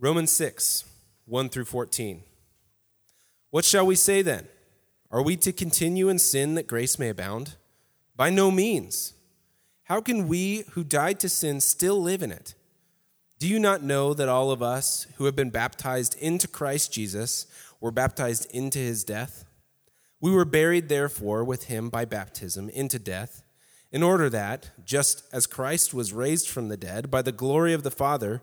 Romans 6, 1 through 14. What shall we say then? Are we to continue in sin that grace may abound? By no means. How can we who died to sin still live in it? Do you not know that all of us who have been baptized into Christ Jesus were baptized into his death? We were buried, therefore, with him by baptism into death, in order that, just as Christ was raised from the dead by the glory of the Father,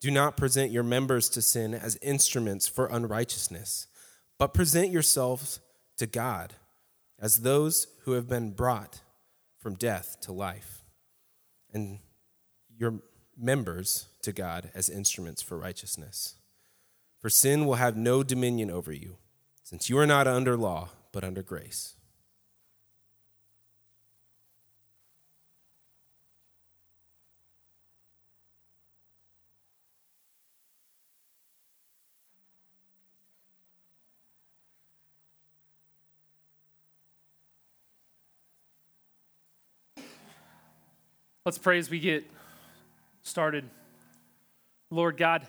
Do not present your members to sin as instruments for unrighteousness, but present yourselves to God as those who have been brought from death to life, and your members to God as instruments for righteousness. For sin will have no dominion over you, since you are not under law, but under grace. Let's pray as we get started. Lord God,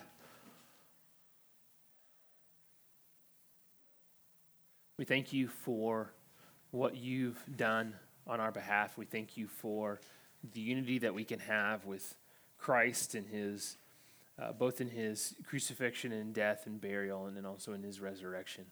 we thank you for what you've done on our behalf. We thank you for the unity that we can have with Christ and his, uh, both in his crucifixion and death and burial, and then also in his resurrection.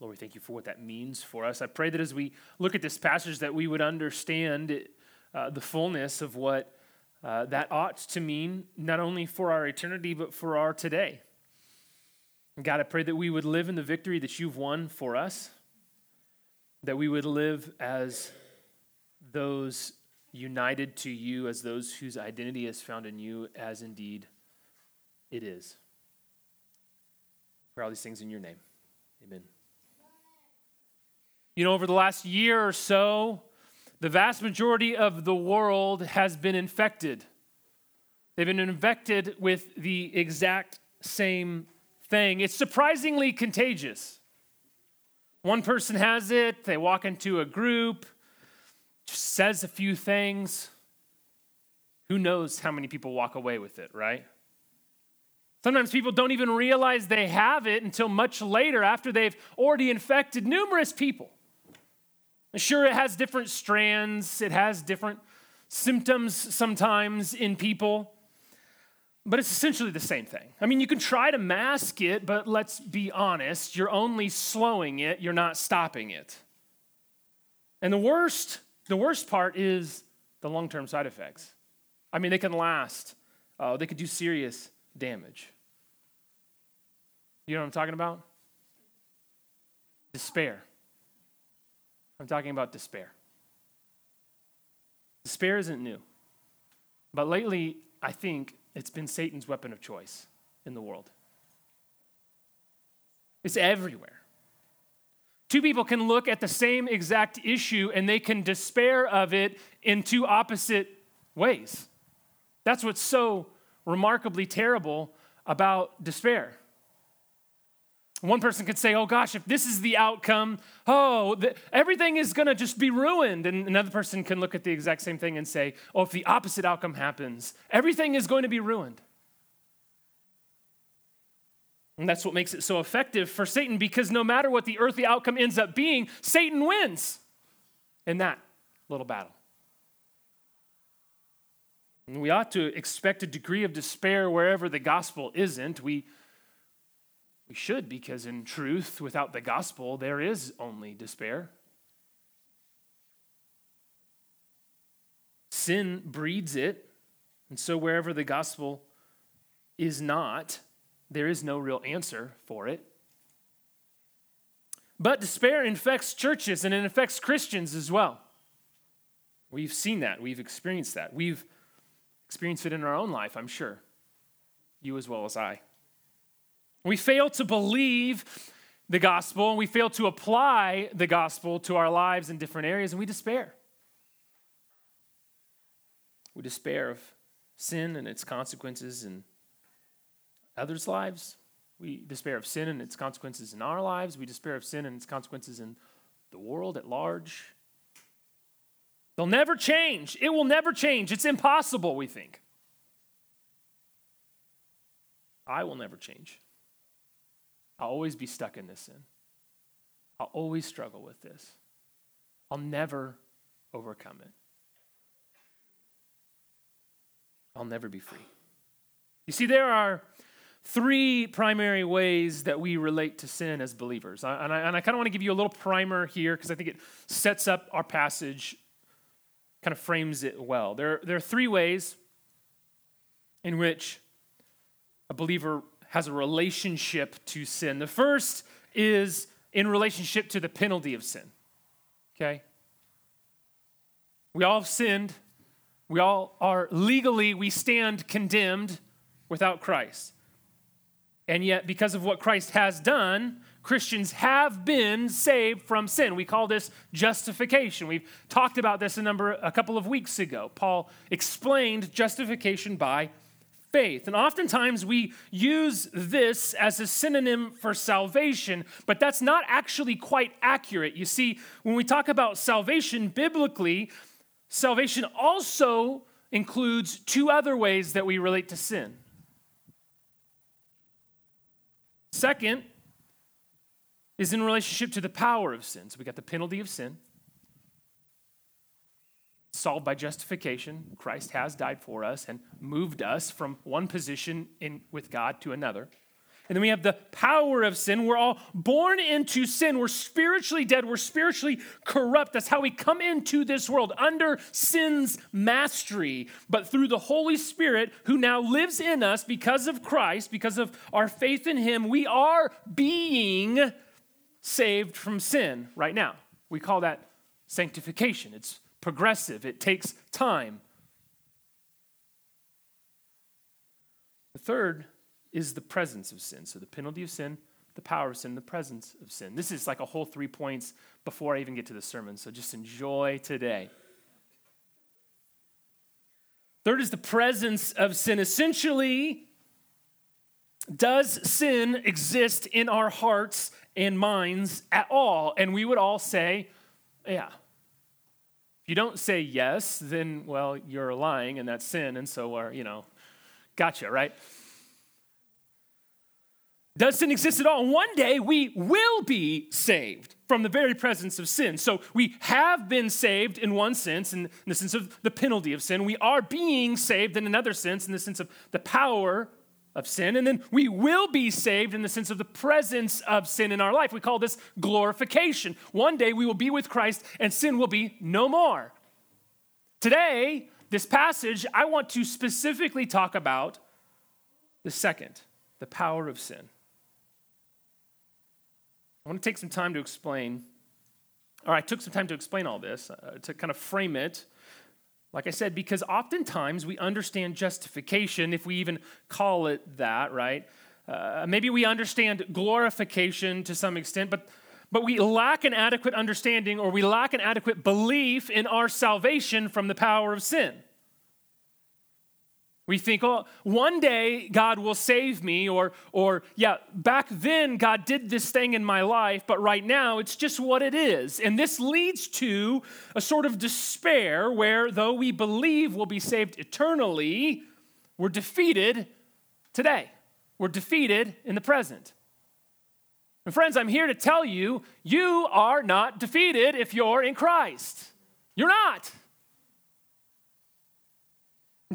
Lord, we thank you for what that means for us. I pray that as we look at this passage, that we would understand it uh, the fullness of what uh, that ought to mean, not only for our eternity, but for our today. God, I pray that we would live in the victory that you've won for us, that we would live as those united to you, as those whose identity is found in you, as indeed it is. For all these things in your name. Amen. You know, over the last year or so, the vast majority of the world has been infected. They've been infected with the exact same thing. It's surprisingly contagious. One person has it, they walk into a group, says a few things. Who knows how many people walk away with it, right? Sometimes people don't even realize they have it until much later after they've already infected numerous people. Sure, it has different strands, it has different symptoms sometimes in people, but it's essentially the same thing. I mean, you can try to mask it, but let's be honest, you're only slowing it, you're not stopping it. And the worst, the worst part is the long term side effects. I mean, they can last, uh, they could do serious damage. You know what I'm talking about? Despair. I'm talking about despair. Despair isn't new. But lately, I think it's been Satan's weapon of choice in the world. It's everywhere. Two people can look at the same exact issue and they can despair of it in two opposite ways. That's what's so remarkably terrible about despair. One person could say, oh gosh, if this is the outcome, oh, the, everything is going to just be ruined. And another person can look at the exact same thing and say, oh, if the opposite outcome happens, everything is going to be ruined. And that's what makes it so effective for Satan because no matter what the earthly outcome ends up being, Satan wins in that little battle. And we ought to expect a degree of despair wherever the gospel isn't. We We should, because in truth, without the gospel, there is only despair. Sin breeds it, and so wherever the gospel is not, there is no real answer for it. But despair infects churches and it infects Christians as well. We've seen that. We've experienced that. We've experienced it in our own life, I'm sure. You as well as I. We fail to believe the gospel and we fail to apply the gospel to our lives in different areas and we despair. We despair of sin and its consequences in others' lives. We despair of sin and its consequences in our lives. We despair of sin and its consequences in the world at large. They'll never change. It will never change. It's impossible, we think. I will never change. I'll always be stuck in this sin. I'll always struggle with this. I'll never overcome it. I'll never be free. You see, there are three primary ways that we relate to sin as believers. And I, I kind of want to give you a little primer here because I think it sets up our passage, kind of frames it well. There, there are three ways in which a believer has a relationship to sin. The first is in relationship to the penalty of sin. Okay? We all have sinned. We all are legally, we stand condemned without Christ. And yet, because of what Christ has done, Christians have been saved from sin. We call this justification. We've talked about this a number a couple of weeks ago. Paul explained justification by faith. And oftentimes we use this as a synonym for salvation, but that's not actually quite accurate. You see, when we talk about salvation biblically, salvation also includes two other ways that we relate to sin. Second is in relationship to the power of sin. So we got the penalty of sin solved by justification. Christ has died for us and moved us from one position in, with God to another. And then we have the power of sin. We're all born into sin. We're spiritually dead. We're spiritually corrupt. That's how we come into this world under sin's mastery. But through the Holy Spirit, who now lives in us because of Christ, because of our faith in Him, we are being saved from sin right now. We call that sanctification. It's progressive, it takes time. The third is the presence of sin. So the penalty of sin, the power of sin, the presence of sin. This is like a whole three points before I even get to the sermon. So just enjoy today. Third is the presence of sin. Essentially, does sin exist in our hearts and minds at all? And we would all say, yeah, you don't say yes, then, well, you're lying and that's sin, and so are, you know, gotcha, right? Does sin exist at all? one day we will be saved from the very presence of sin. So we have been saved in one sense, in the sense of the penalty of sin. We are being saved in another sense, in the sense of the power of sin. And then we will be saved in the sense of the presence of sin in our life. We call this glorification. One day we will be with Christ and sin will be no more. Today, this passage, I want to specifically talk about the second, the power of sin. I want to take some time to explain, or I took some time to explain all this, uh, to kind of frame it like I said, because oftentimes we understand justification, if we even call it that, right? Uh, maybe we understand glorification to some extent, but, but we lack an adequate understanding or we lack an adequate belief in our salvation from the power of sin. We think, oh, one day God will save me, or, or yeah, back then God did this thing in my life, but right now it's just what it is. And this leads to a sort of despair where, though we believe we'll be saved eternally, we're defeated today. We're defeated in the present. And friends, I'm here to tell you, you are not defeated if you're in Christ. You're not.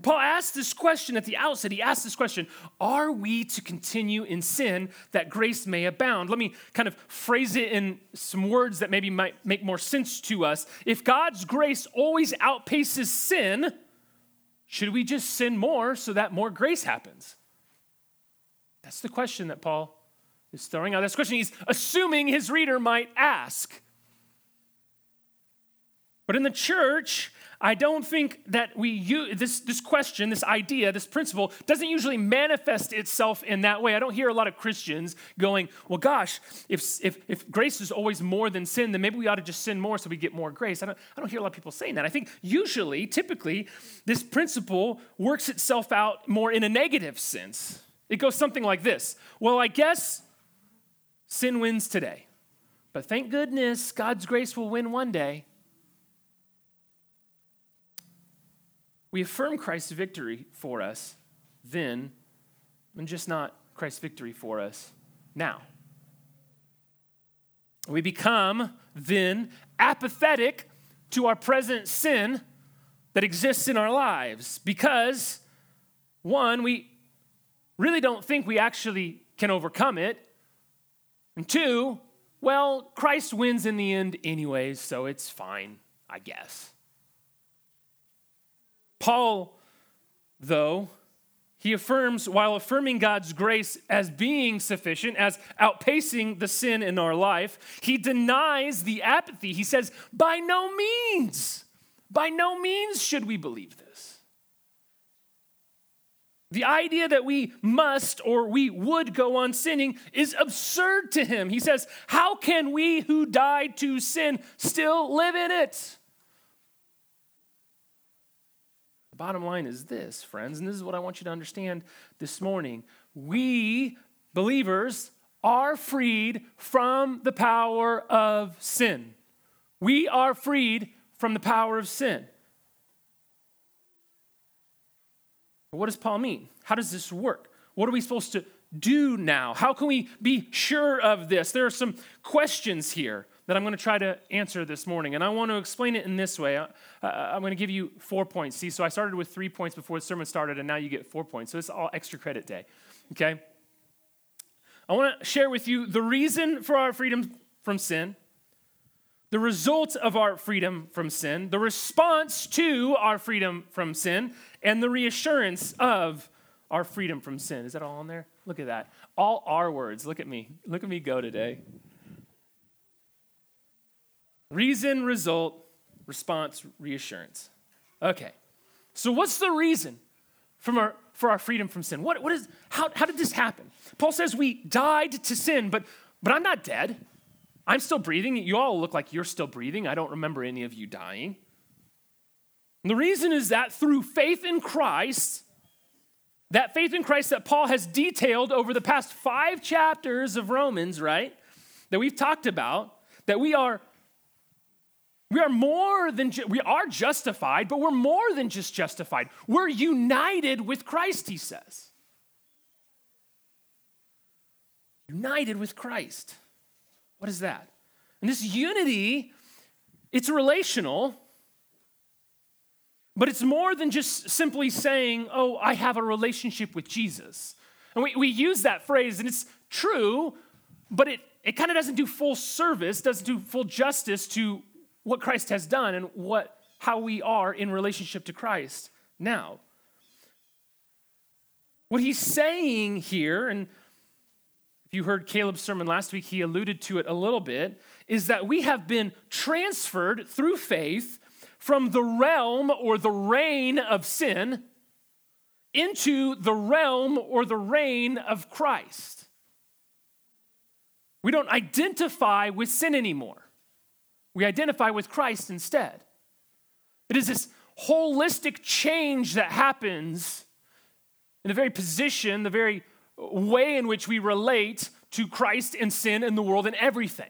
Paul asked this question at the outset. He asked this question Are we to continue in sin that grace may abound? Let me kind of phrase it in some words that maybe might make more sense to us. If God's grace always outpaces sin, should we just sin more so that more grace happens? That's the question that Paul is throwing out. That's the question he's assuming his reader might ask. But in the church, I don't think that we use this, this question, this idea, this principle doesn't usually manifest itself in that way. I don't hear a lot of Christians going, well, gosh, if, if, if grace is always more than sin, then maybe we ought to just sin more so we get more grace. I don't, I don't hear a lot of people saying that. I think usually, typically, this principle works itself out more in a negative sense. It goes something like this Well, I guess sin wins today, but thank goodness God's grace will win one day. We affirm Christ's victory for us then, and just not Christ's victory for us now. We become then apathetic to our present sin that exists in our lives because, one, we really don't think we actually can overcome it. And two, well, Christ wins in the end anyways, so it's fine, I guess. Paul, though, he affirms, while affirming God's grace as being sufficient, as outpacing the sin in our life, he denies the apathy. He says, by no means, by no means should we believe this. The idea that we must or we would go on sinning is absurd to him. He says, How can we who died to sin still live in it? The bottom line is this, friends, and this is what I want you to understand this morning. We, believers, are freed from the power of sin. We are freed from the power of sin. What does Paul mean? How does this work? What are we supposed to do now? How can we be sure of this? There are some questions here that I'm going to try to answer this morning. And I want to explain it in this way. I, am going to give you four points. See, so I started with three points before the sermon started, and now you get four points. So it's all extra credit day. Okay? I want to share with you the reason for our freedom from sin, the result of our freedom from sin, the response to our freedom from sin, and the reassurance of our freedom from sin. Is that all on there? Look at that. All our words. Look at me. Look at me go today. Reason, result, response, reassurance. Okay. So, what's the reason from our, for our freedom from sin? What, what is, how, how did this happen? Paul says we died to sin, but, but I'm not dead. I'm still breathing. You all look like you're still breathing. I don't remember any of you dying. And the reason is that through faith in Christ, that faith in Christ that Paul has detailed over the past five chapters of Romans, right? That we've talked about, that we are we are more than, ju- we are justified, but we're more than just justified. We're united with Christ, he says. United with Christ. What is that? And this unity, it's relational, but it's more than just simply saying, oh, I have a relationship with Jesus. And we, we use that phrase, and it's true, but it, it kind of doesn't do full service, doesn't do full justice to what Christ has done and what, how we are in relationship to Christ now. What he's saying here, and if you heard Caleb's sermon last week, he alluded to it a little bit, is that we have been transferred through faith from the realm or the reign of sin into the realm or the reign of Christ. We don't identify with sin anymore. We identify with Christ instead. It is this holistic change that happens in the very position, the very way in which we relate to Christ and sin and the world and everything.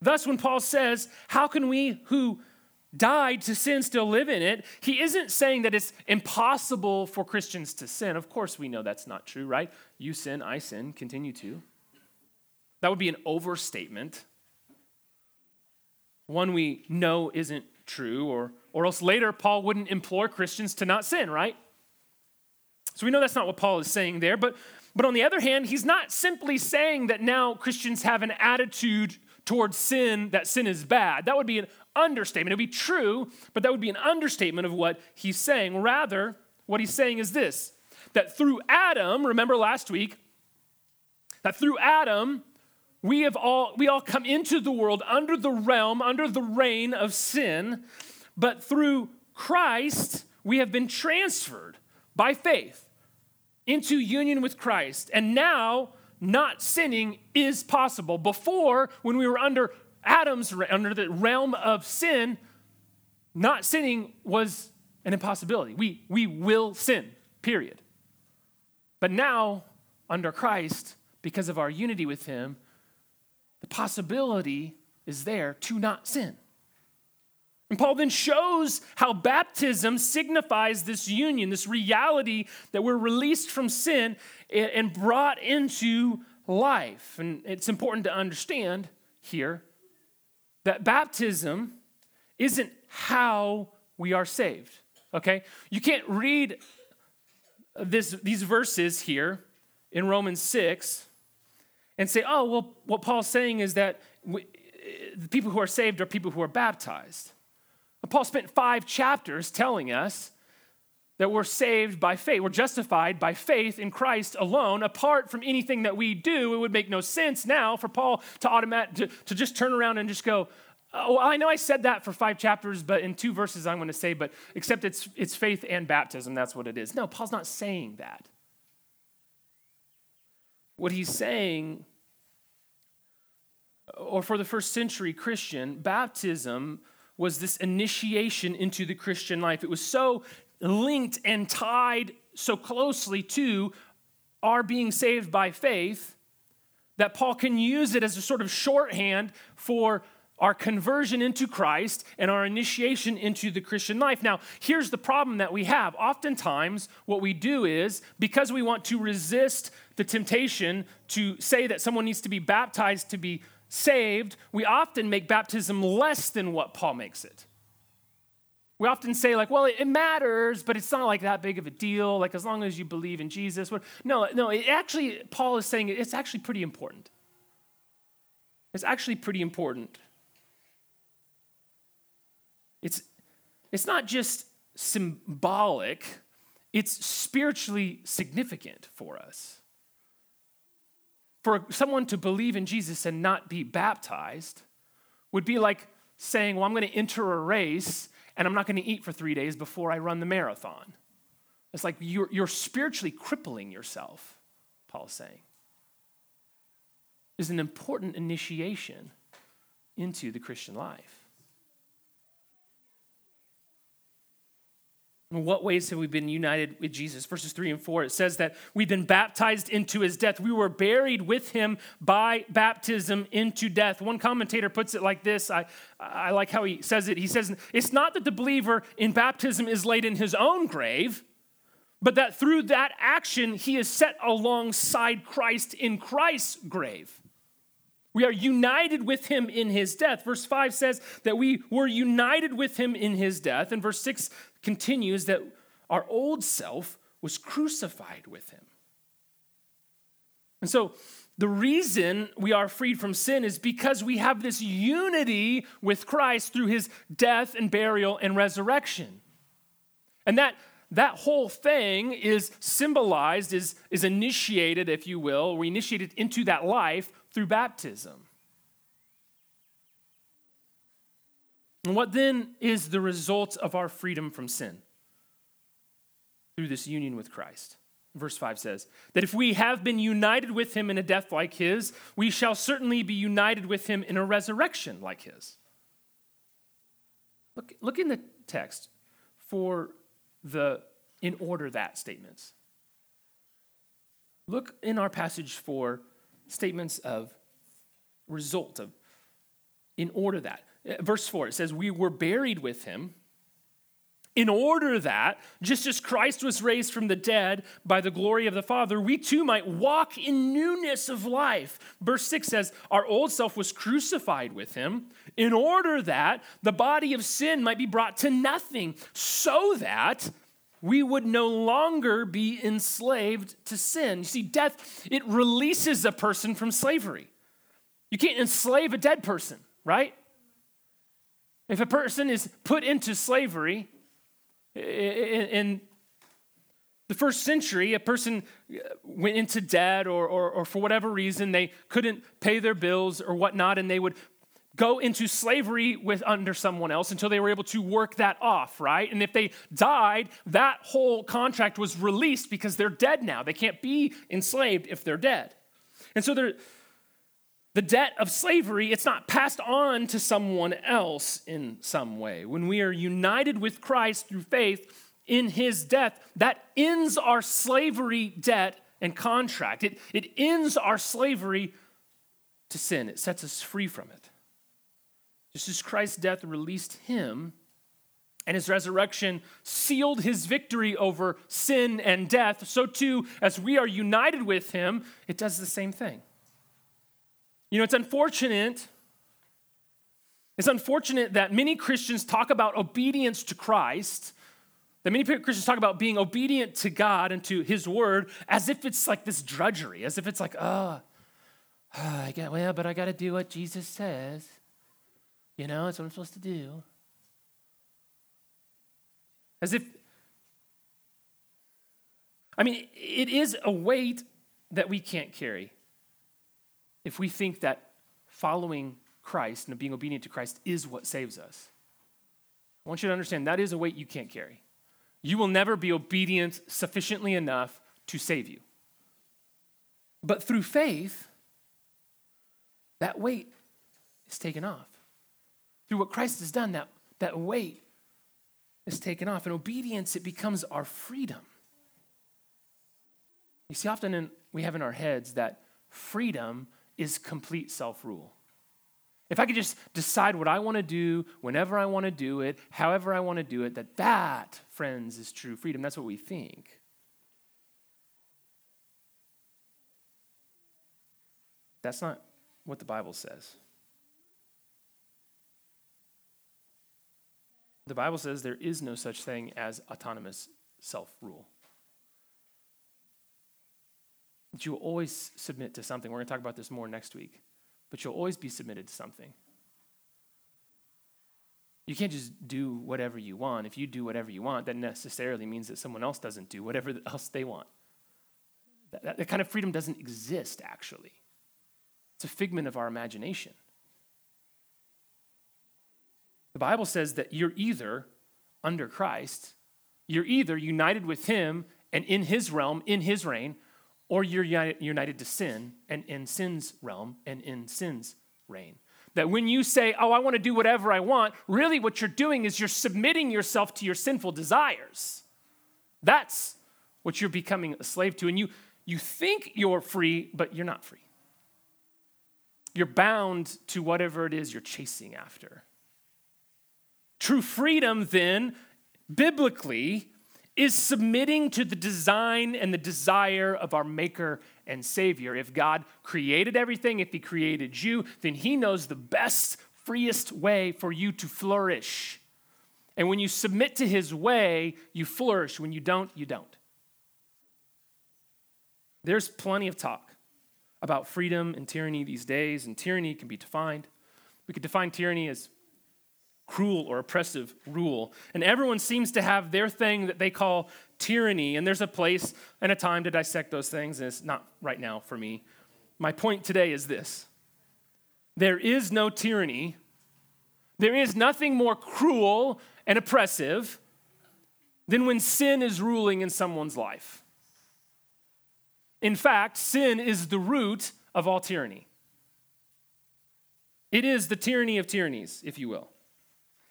Thus, when Paul says, How can we who died to sin still live in it? He isn't saying that it's impossible for Christians to sin. Of course, we know that's not true, right? You sin, I sin, continue to. That would be an overstatement one we know isn't true, or, or else later Paul wouldn't implore Christians to not sin, right? So we know that's not what Paul is saying there. But, but on the other hand, he's not simply saying that now Christians have an attitude towards sin, that sin is bad. That would be an understatement. It would be true, but that would be an understatement of what he's saying. Rather, what he's saying is this that through Adam, remember last week, that through Adam, we have all we all come into the world under the realm, under the reign of sin, but through Christ, we have been transferred by faith into union with Christ. And now not sinning is possible. Before, when we were under Adam's under the realm of sin, not sinning was an impossibility. We, we will sin, period. But now, under Christ, because of our unity with Him, possibility is there to not sin. And Paul then shows how baptism signifies this union, this reality that we're released from sin and brought into life. And it's important to understand here that baptism isn't how we are saved. Okay? You can't read this, these verses here in Romans 6 and say, oh, well, what Paul's saying is that we, the people who are saved are people who are baptized. Paul spent five chapters telling us that we're saved by faith. We're justified by faith in Christ alone. Apart from anything that we do, it would make no sense now for Paul to automatic to, to just turn around and just go, Oh, I know I said that for five chapters, but in two verses I'm going to say, but except it's, it's faith and baptism, that's what it is. No, Paul's not saying that. What he's saying, or for the first century Christian, baptism was this initiation into the Christian life. It was so linked and tied so closely to our being saved by faith that Paul can use it as a sort of shorthand for our conversion into Christ and our initiation into the Christian life. Now, here's the problem that we have. Oftentimes, what we do is because we want to resist the temptation to say that someone needs to be baptized to be saved, we often make baptism less than what Paul makes it. We often say, like, well, it matters, but it's not like that big of a deal. Like, as long as you believe in Jesus. No, no, it actually, Paul is saying it's actually pretty important. It's actually pretty important. It's, it's not just symbolic, it's spiritually significant for us for someone to believe in Jesus and not be baptized would be like saying, Well, I'm going to enter a race and I'm not going to eat for three days before I run the marathon. It's like you're, you're spiritually crippling yourself, Paul's saying. Is an important initiation into the Christian life. In what ways have we been united with Jesus? Verses 3 and 4, it says that we've been baptized into his death. We were buried with him by baptism into death. One commentator puts it like this. I, I like how he says it. He says, It's not that the believer in baptism is laid in his own grave, but that through that action he is set alongside Christ in Christ's grave. We are united with him in his death. Verse 5 says that we were united with him in his death. And verse 6 continues that our old self was crucified with him. And so, the reason we are freed from sin is because we have this unity with Christ through his death and burial and resurrection. And that, that whole thing is symbolized, is, is initiated, if you will, we initiated into that life through baptism. And what then is the result of our freedom from sin? Through this union with Christ. Verse 5 says that if we have been united with him in a death like his, we shall certainly be united with him in a resurrection like his. Look, look in the text for the in order that statements. Look in our passage for statements of result, of in order that. Eh, verse 4, it says, We were buried with him in order that, just as Christ was raised from the dead by the glory of the Father, we too might walk in newness of life. Verse 6 says, Our old self was crucified with him in order that the body of sin might be brought to nothing, so that we would no longer be enslaved to sin. You see, death, it releases a person from slavery. You can't enslave a dead person, right? If a person is put into slavery, in the first century, a person uh, went into debt or, or, or, for whatever reason they couldn't pay their bills or whatnot, and they would go into slavery with under someone else until they were able to work that off, right? And if they died, that whole contract was released because they're dead now. They can't be enslaved if they're dead. And so they're the debt of slavery, it's not passed on to someone else in some way. When we are united with Christ through faith in his death, that ends our slavery debt and contract. It, it ends our slavery to sin, it sets us free from it. Just as Christ's death released him, and his resurrection sealed his victory over sin and death, so too, as we are united with him, it does the same thing. You know, it's unfortunate. It's unfortunate that many Christians talk about obedience to Christ, that many Christians talk about being obedient to God and to His Word as if it's like this drudgery, as if it's like, oh, I got, well, but I got to do what Jesus says. You know, that's what I'm supposed to do. As if, I mean, it is a weight that we can't carry if we think that following Christ and being obedient to Christ is what saves us. I want you to understand that is a weight you can't carry. You will never be obedient sufficiently enough to save you. But through faith, that weight is taken off. Through what Christ has done, that, that weight is taken off. In obedience, it becomes our freedom. You see, often in, we have in our heads that freedom is complete self rule. If I could just decide what I want to do, whenever I want to do it, however I want to do it, that that, friends, is true freedom. That's what we think. That's not what the Bible says. The Bible says there is no such thing as autonomous self rule. You will always submit to something. We're going to talk about this more next week. But you'll always be submitted to something. You can't just do whatever you want. If you do whatever you want, that necessarily means that someone else doesn't do whatever else they want. That, that, that kind of freedom doesn't exist, actually. It's a figment of our imagination. The Bible says that you're either under Christ, you're either united with Him and in His realm, in His reign, or you're united to sin and in sin's realm and in sin's reign. That when you say, Oh, I want to do whatever I want, really what you're doing is you're submitting yourself to your sinful desires. That's what you're becoming a slave to. And you, you think you're free, but you're not free. You're bound to whatever it is you're chasing after. True freedom, then, biblically, is submitting to the design and the desire of our Maker and Savior. If God created everything, if He created you, then He knows the best, freest way for you to flourish. And when you submit to His way, you flourish. When you don't, you don't. There's plenty of talk about freedom and tyranny these days, and tyranny can be defined. We could define tyranny as cruel or oppressive rule. And everyone seems to have their thing that they call tyranny. And there's a place and a time to dissect those things, and it's not right now for me. My point today is this there is no tyranny, there is nothing more cruel and oppressive than when sin is ruling in someone's life. In fact, sin is the root of all tyranny. It is the tyranny of tyrannies, if you will.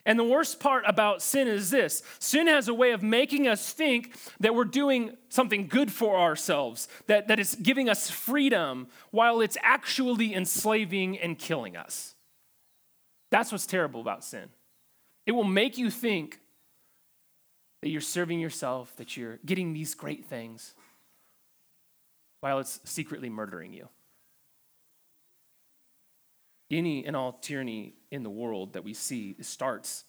And the worst part about sin is this sin has a way of making us think that we're doing something good for ourselves, that, that it's giving us freedom, while it's actually enslaving and killing us. That's what's terrible about sin. It will make you think that you're serving yourself, that you're getting these great things while it's secretly murdering you. Any and all tyranny in the world that we see starts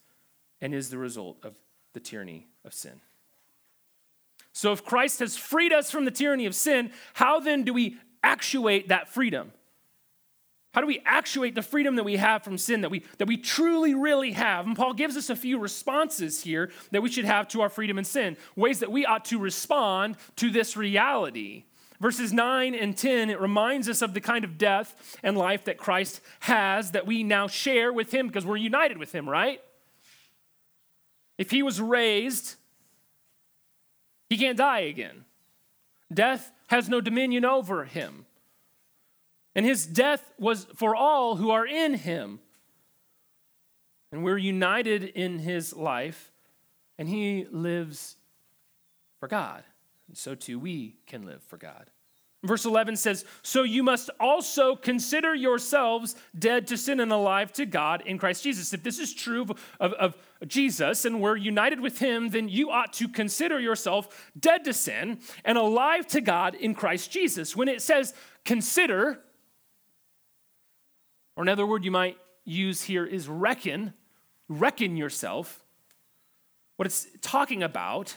and is the result of the tyranny of sin. So, if Christ has freed us from the tyranny of sin, how then do we actuate that freedom? How do we actuate the freedom that we have from sin, that we, that we truly, really have? And Paul gives us a few responses here that we should have to our freedom and sin, ways that we ought to respond to this reality. Verses 9 and 10, it reminds us of the kind of death and life that Christ has that we now share with him because we're united with him, right? If he was raised, he can't die again. Death has no dominion over him. And his death was for all who are in him. And we're united in his life, and he lives for God. So too we can live for God. Verse 11 says, So you must also consider yourselves dead to sin and alive to God in Christ Jesus. If this is true of, of, Jesus and we're united with him, then you ought to consider yourself dead to sin and alive to God in Christ Jesus. When it says consider, or another word you might use here is reckon, reckon yourself. What it's talking about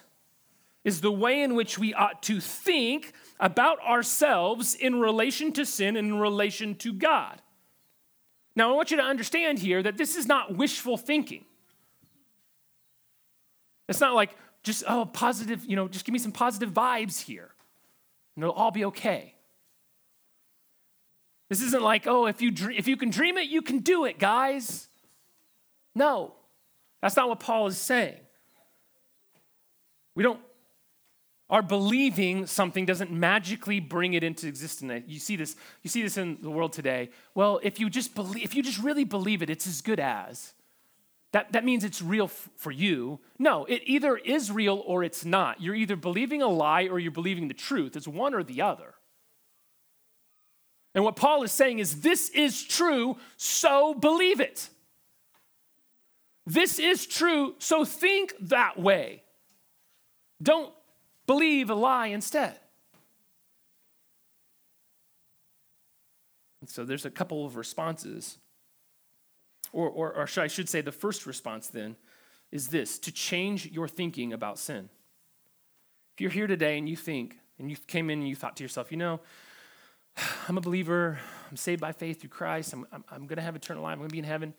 is the way in which we ought to think about ourselves in relation to sin and in relation to God. Now, I want you to understand here that this is not wishful thinking. It's not like just, oh, positive, you know, just give me some positive vibes here and it'll all be okay. This isn't like, oh, if you, if you can dream it, you can do it, guys. No, that's not what Paul is saying. We don't, our believing something doesn't magically bring it into existence. You see this, you see this in the world today. Well, if you just believe, if you just really believe it, it's as good as. That, that means it's real f- for you. No, it either is real or it's not. You're either believing a lie or you're believing the truth. It's one or the other. And what Paul is saying is this is true, so believe it. This is true, so think that way. Don't believe a lie instead. And so there's a couple of responses. Or, or, or I should say, the first response then is this to change your thinking about sin. If you're here today and you think, and you came in and you thought to yourself, you know, I'm a believer. I'm saved by faith through Christ. I'm, I'm, I'm going to have eternal life. I'm going to be in heaven.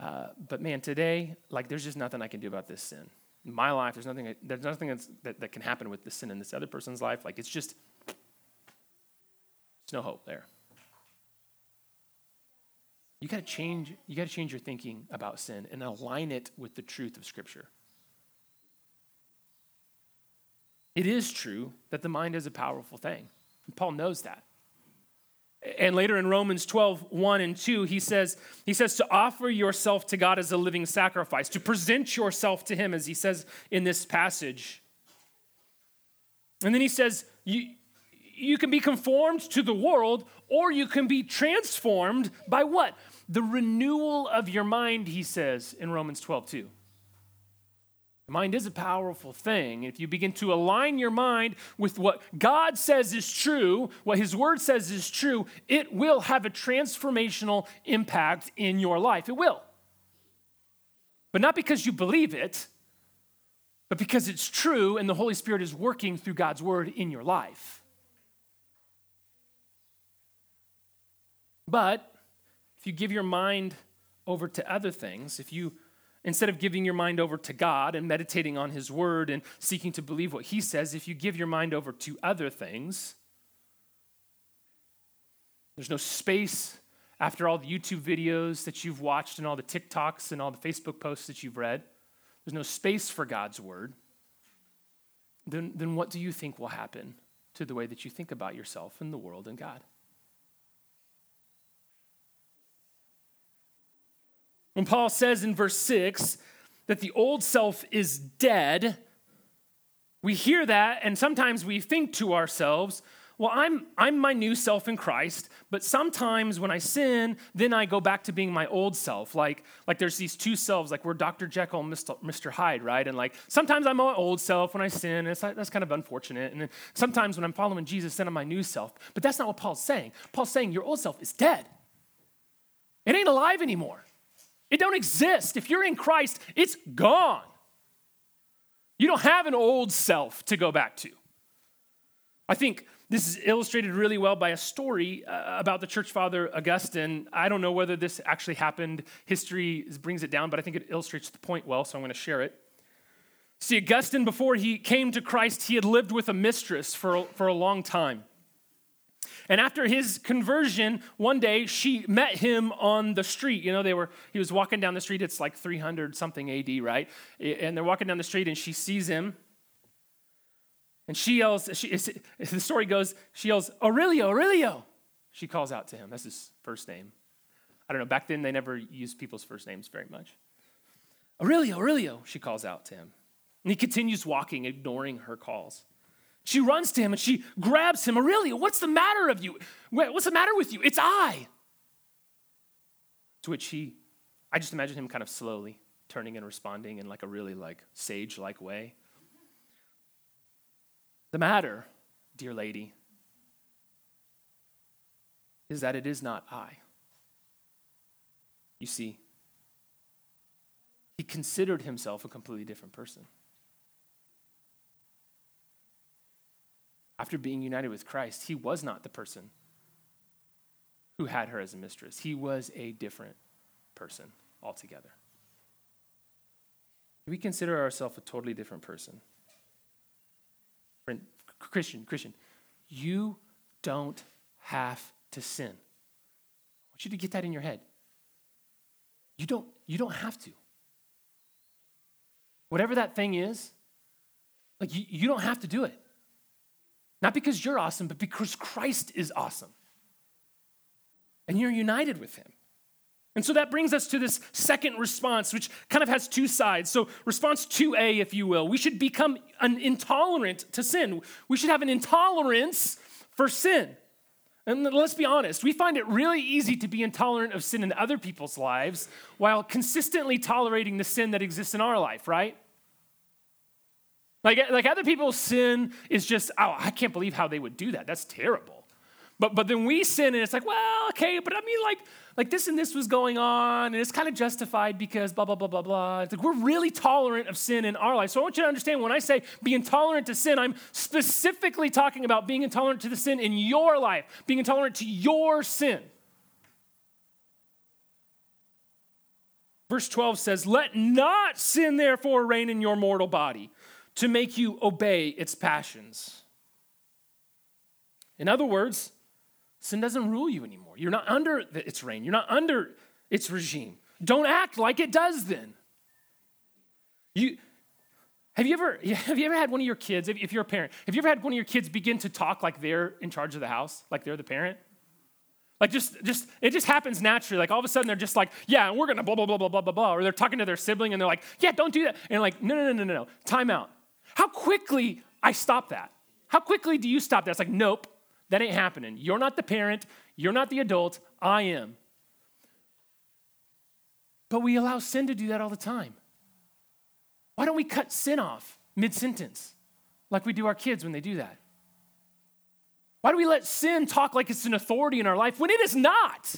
Uh, but man, today, like, there's just nothing I can do about this sin. My life, there's nothing, there's nothing that, that can happen with this sin in this other person's life. Like, it's just, there's no hope there. You got to change, you got to change your thinking about sin and align it with the truth of Scripture. It is true that the mind is a powerful thing. Paul knows that. And later in Romans 12, 1 and 2, he says, he says to offer yourself to God as a living sacrifice, to present yourself to him, as he says in this passage. And then he says, you, you can be conformed to the world, or you can be transformed by what? The renewal of your mind, he says in Romans 12, 2. The mind is a powerful thing. If you begin to align your mind with what God says is true, what His Word says is true, it will have a transformational impact in your life. It will. But not because you believe it, but because it's true and the Holy Spirit is working through God's Word in your life. But if you give your mind over to other things, if you Instead of giving your mind over to God and meditating on His Word and seeking to believe what He says, if you give your mind over to other things, there's no space after all the YouTube videos that you've watched and all the TikToks and all the Facebook posts that you've read. There's no space for God's Word. Then, then what do you think will happen to the way that you think about yourself and the world and God? When Paul says in verse 6 that the old self is dead, we hear that and sometimes we think to ourselves, well, I'm, I'm my new self in Christ, but sometimes when I sin, then I go back to being my old self. Like, like there's these two selves, like we're Dr. Jekyll and Mr. Hyde, right? And like sometimes I'm my old self when I sin, and it's, that's kind of unfortunate. And then sometimes when I'm following Jesus, then I'm my new self. But that's not what Paul's saying. Paul's saying your old self is dead. It ain't alive anymore. It don't exist. If you're in Christ, it's gone. You don't have an old self to go back to. I think this is illustrated really well by a story uh, about the church father Augustine. I don't know whether this actually happened. History brings it down, but I think it illustrates the point well, so I'm going to share it. See, Augustine, before he came to Christ, he had lived with a mistress for, for a long time. And after his conversion, one day she met him on the street. You know, they were he was walking down the street. It's like 300 something AD, right? And they're walking down the street, and she sees him. And she yells, she, the story goes, she yells, Aurelio, Aurelio. She calls out to him. That's his first name. I don't know, back then they never used people's first names very much. Aurelio, Aurelio, she calls out to him. And he continues walking, ignoring her calls. She runs to him and she grabs him. Aurelia, what's the matter of you? What's the matter with you? It's I. To which he, I just imagine him kind of slowly turning and responding in like a really like sage-like way. The matter, dear lady, is that it is not I. You see, he considered himself a completely different person. After being united with Christ, he was not the person who had her as a mistress. He was a different person altogether. We consider ourselves a totally different person. Christian, Christian, you don't have to sin. I want you to get that in your head. You don't, you don't have to. Whatever that thing is, like you, you don't have to do it. Not because you're awesome, but because Christ is awesome. And you're united with him. And so that brings us to this second response, which kind of has two sides. So, response 2A, if you will, we should become an intolerant to sin. We should have an intolerance for sin. And let's be honest, we find it really easy to be intolerant of sin in other people's lives while consistently tolerating the sin that exists in our life, right? Like, like other people's sin is just, oh, I can't believe how they would do that. That's terrible. But, but then we sin and it's like, well, okay, but I mean, like, like this and this was going on, and it's kind of justified because blah, blah, blah, blah, blah. It's like we're really tolerant of sin in our life. So I want you to understand when I say be intolerant to sin, I'm specifically talking about being intolerant to the sin in your life, being intolerant to your sin. Verse 12 says, Let not sin therefore reign in your mortal body to make you obey its passions. In other words, sin doesn't rule you anymore. You're not under its reign, you're not under its regime. Don't act like it does then. You, have you ever have you ever had one of your kids, if you're a parent, have you ever had one of your kids begin to talk like they're in charge of the house, like they're the parent? Like just just it just happens naturally. Like all of a sudden they're just like, yeah, we're gonna blah blah blah blah blah blah blah. Or they're talking to their sibling and they're like, yeah, don't do that. And like, no, no, no, no, no, no. Time out. How quickly I stop that? How quickly do you stop that? It's like, nope, that ain't happening. You're not the parent, you're not the adult, I am. But we allow sin to do that all the time. Why don't we cut sin off mid sentence like we do our kids when they do that? Why do we let sin talk like it's an authority in our life when it is not?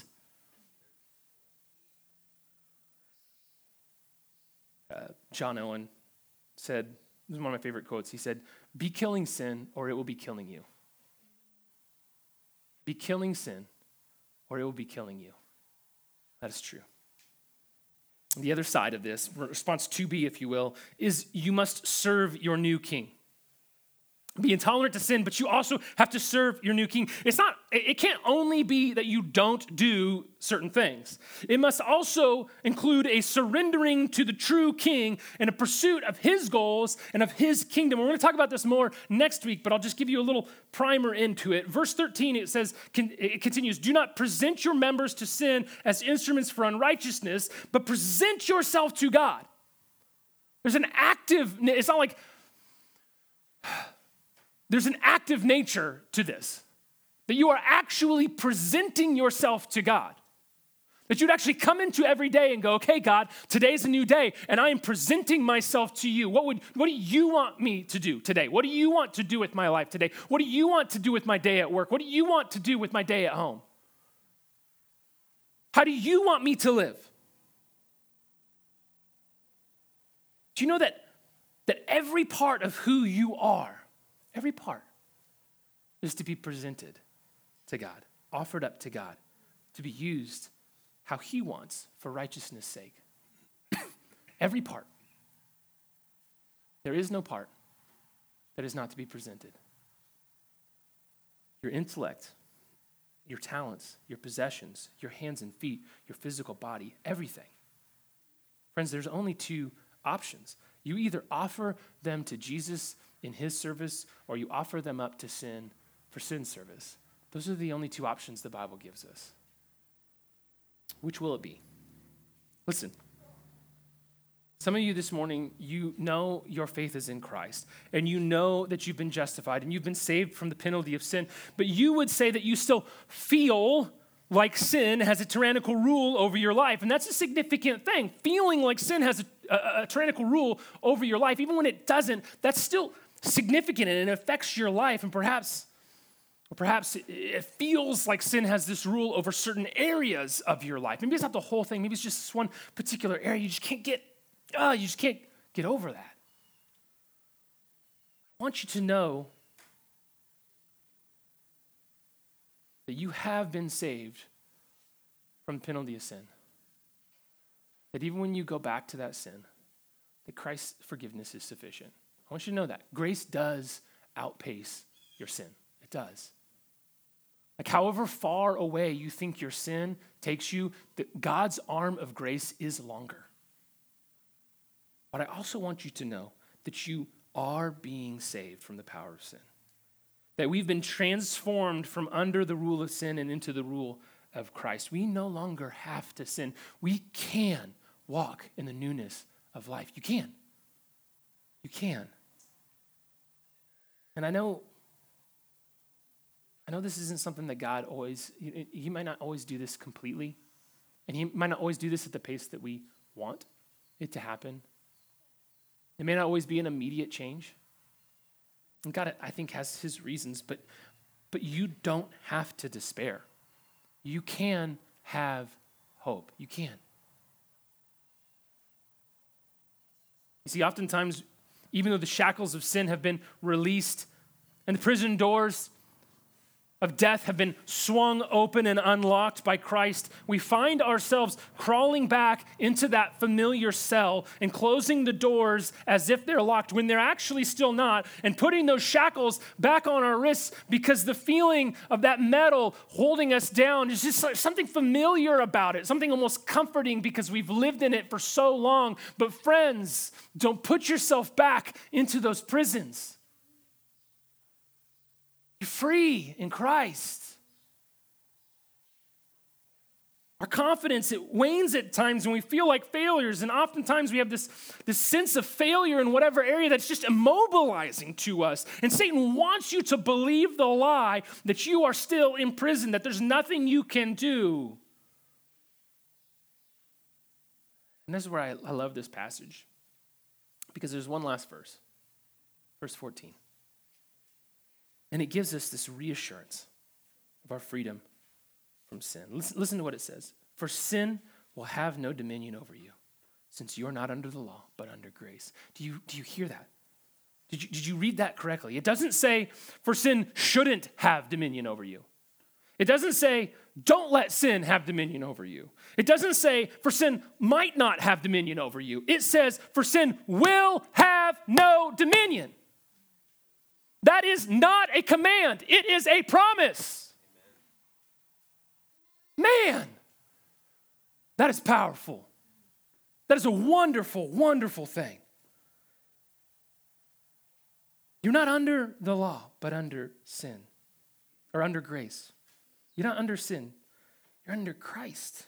Uh, John Owen said, this is one of my favorite quotes. He said, Be killing sin, or it will be killing you. Be killing sin, or it will be killing you. That is true. The other side of this, response 2B, if you will, is you must serve your new king be intolerant to sin, but you also have to serve your new king. It's not, it can't only be that you don't do certain things. It must also include a surrendering to the true king and a pursuit of his goals and of his kingdom. We're going to talk about this more next week, but I'll just give you a little primer into it. Verse 13, it says, it continues, do not present your members to sin as instruments for unrighteousness, but present yourself to God. There's an active, it's not like, there's an active nature to this. that you are actually presenting yourself to God. That you'd actually come into every day and go, okay, God, today's a new day, and I am presenting myself to you. What, would, what do you want me to do today? What do you want to do with my life today? What do you want to do with my day at work? What do you want to do with my day at home? How do you want me to live? Do you know that, that every part of who you are, every part, is to be presented to God, offered up to God, to be used how He wants for righteousness' sake. Every part. There is no part that is not to be presented. Your intellect, your talents, your possessions, your hands and feet, your physical body, everything. Friends, there's only two options. You either offer them to Jesus in his service or you offer them up to sin for sin's service. Those are the only two options the Bible gives us. Which will it be? Listen. Some of you this morning, you know your faith is in Christ, and you know that you've been justified and you've been saved from the penalty of sin, but you would say that you still feel like sin has a tyrannical rule over your life. And that's a significant thing. Feeling like sin has a, a, a tyrannical rule over your life, even when it doesn't, that's still significant and it affects your life. And perhaps or perhaps it feels like sin has this rule over certain areas of your life. Maybe it's not the whole thing. Maybe it's just this one particular area. You just can't get, uh, you just can't get over that. I want you to know that you have been saved from the penalty of sin. That even when you go back to that sin, that Christ's forgiveness is sufficient. I want you to know that. Grace does outpace your sin. It does. Like, however far away you think your sin takes you, God's arm of grace is longer. But I also want you to know that you are being saved from the power of sin. That we've been transformed from under the rule of sin and into the rule of Christ. We no longer have to sin. We can walk in the newness of life. You can. You can. And I know I know this isn't something that God always, He might not always do this completely, and He might not always do this at the pace that we want it to happen. It may not always be an immediate change. And God, I think, has His reasons, but, but you don't have to despair. You can have hope. You can. You see, oftentimes, even though the shackles of sin have been released and the prison doors of death have been swung open and unlocked by Christ, we find ourselves crawling back into that familiar cell and closing the doors as if they're locked when they're actually still not, and putting those shackles back on our wrists because the feeling of that metal holding us down is just something familiar about it, something almost comforting because we've lived in it for so long. But, friends, don't put yourself back into those prisons. Free in Christ. Our confidence, it wanes at times when we feel like failures, and oftentimes we have this, this sense of failure in whatever area that's just immobilizing to us. And Satan wants you to believe the lie that you are still in prison, that there's nothing you can do. And this is where I, I love this passage, because there's one last verse, verse 14. And it gives us this reassurance of our freedom from sin. Listen, listen to what it says For sin will have no dominion over you, since you're not under the law, but under grace. Do you, do you hear that? Did you, did you read that correctly? It doesn't say, For sin shouldn't have dominion over you. It doesn't say, don't let sin have dominion over you. It doesn't say, for sin might not have dominion over you. It says, for sin will have no dominion. That is not a command, it is a promise. Man, that is powerful. That is a wonderful, wonderful thing. You're not under the law, but under sin or under grace. You're not under sin, you're under Christ.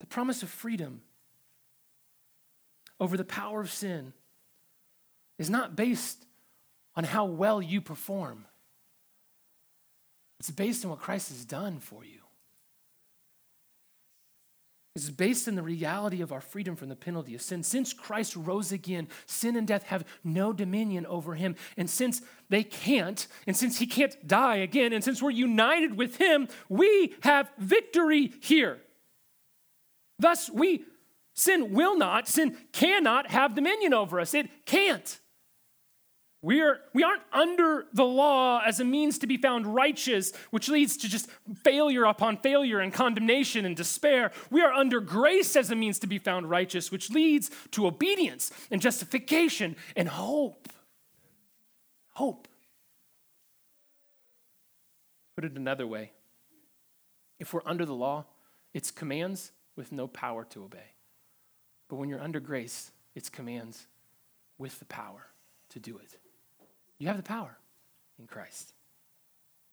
The promise of freedom over the power of sin is not based on how well you perform. It's based on what Christ has done for you. It's based in the reality of our freedom from the penalty of sin. Since Christ rose again, sin and death have no dominion over him. And since they can't, and since he can't die again, and since we're united with him, we have victory here. Thus, we sin will not, sin cannot have dominion over us. It can't. We, are, we aren't under the law as a means to be found righteous, which leads to just failure upon failure and condemnation and despair. We are under grace as a means to be found righteous, which leads to obedience and justification and hope. Hope. Put it another way if we're under the law, it's commands with no power to obey. But when you're under grace, it's commands with the power to do it. You have the power in Christ.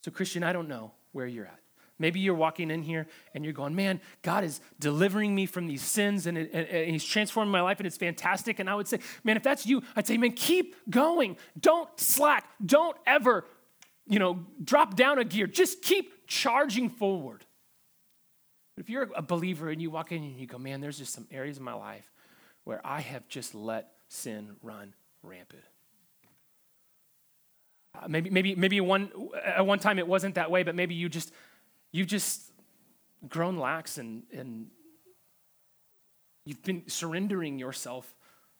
So, Christian, I don't know where you're at. Maybe you're walking in here and you're going, man, God is delivering me from these sins and, and, and, He's transforming my life and it's fantastic. And I would say, man, if that's you, I'd say, man, keep going. Don't slack. Don't ever, you know, drop down a gear. Just keep charging forward. But if you're a believer and you walk in and you go, man, there's just some areas of my life where I have just let sin run rampant. Maybe, maybe, maybe one, at one time it wasn't that way, but maybe you just, you've just grown lax and, and you've been surrendering yourself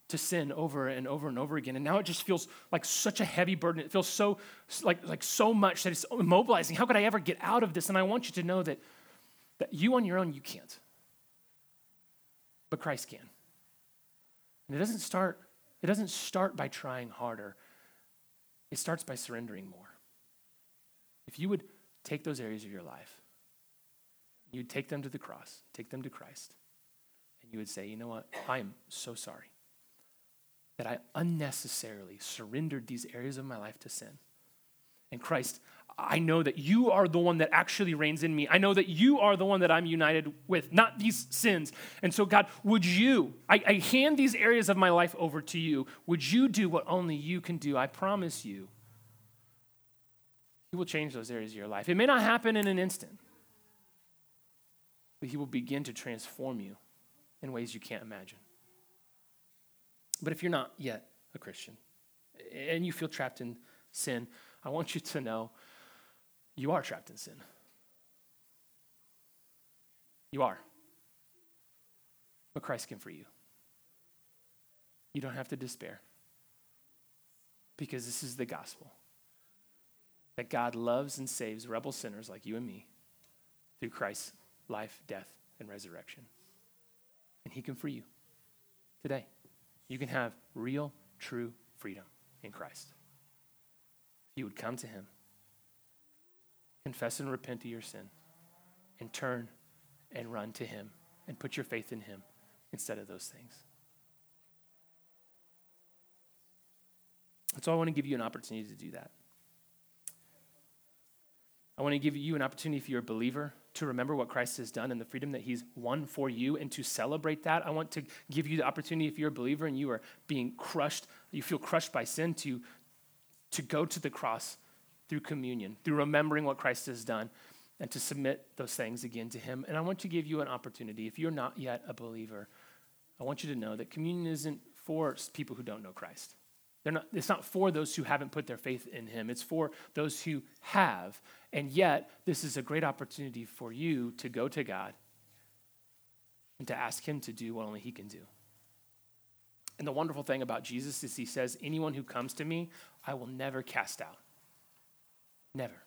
to sin over and over and over again. And now it just feels like such a heavy burden. It feels so like, like so much that it's immobilizing. How could I ever get out of this? And I want you to know that, that you on your own, you can't. But Christ can. And it doesn't start, it doesn't start by trying harder. It starts by surrendering more. If you would take those areas of your life, you'd take them to the cross, take them to Christ, and you would say, you know what? I am so sorry that I unnecessarily surrendered these areas of my life to sin. And Christ, I know that you are the one that actually reigns in me. I know that you are the one that I'm united with, not these sins. And so, God, would you, I, I, hand these areas of my life over to you. Would you do what only you can do? I promise you, He will change those areas of your life. It may not happen in an instant, but He will begin to transform you in ways you can't imagine. But if you're not yet a Christian and you feel trapped in sin, I want you to know you are trapped in sin. You are. But Christ can free you. You don't have to despair. Because this is the gospel that God loves and saves rebel sinners like you and me through Christ's life, death, and resurrection. And He can free you today. You can have real, true freedom in Christ. If you would come to Him confess and repent of your sin, and turn and run to Him and put your faith in Him instead of those things. And so I want to give you an opportunity to do that. I want to give you an opportunity, if you're a believer, to remember what Christ has done and the freedom that He's won for you and to celebrate that. I want to give you the opportunity, if you're a believer and you are being crushed, you feel crushed by sin, to, to go to the cross through communion, through remembering what Christ has done, and to submit those things again to Him. And I want to give you an opportunity. If you're not yet a believer, I want you to know that communion isn't for people who don't know Christ. Not, it's not for those who haven't put their faith in Him, it's for those who have. And yet, this is a great opportunity for you to go to God and to ask Him to do what only He can do. And the wonderful thing about Jesus is He says, Anyone who comes to me, I will never cast out. Never.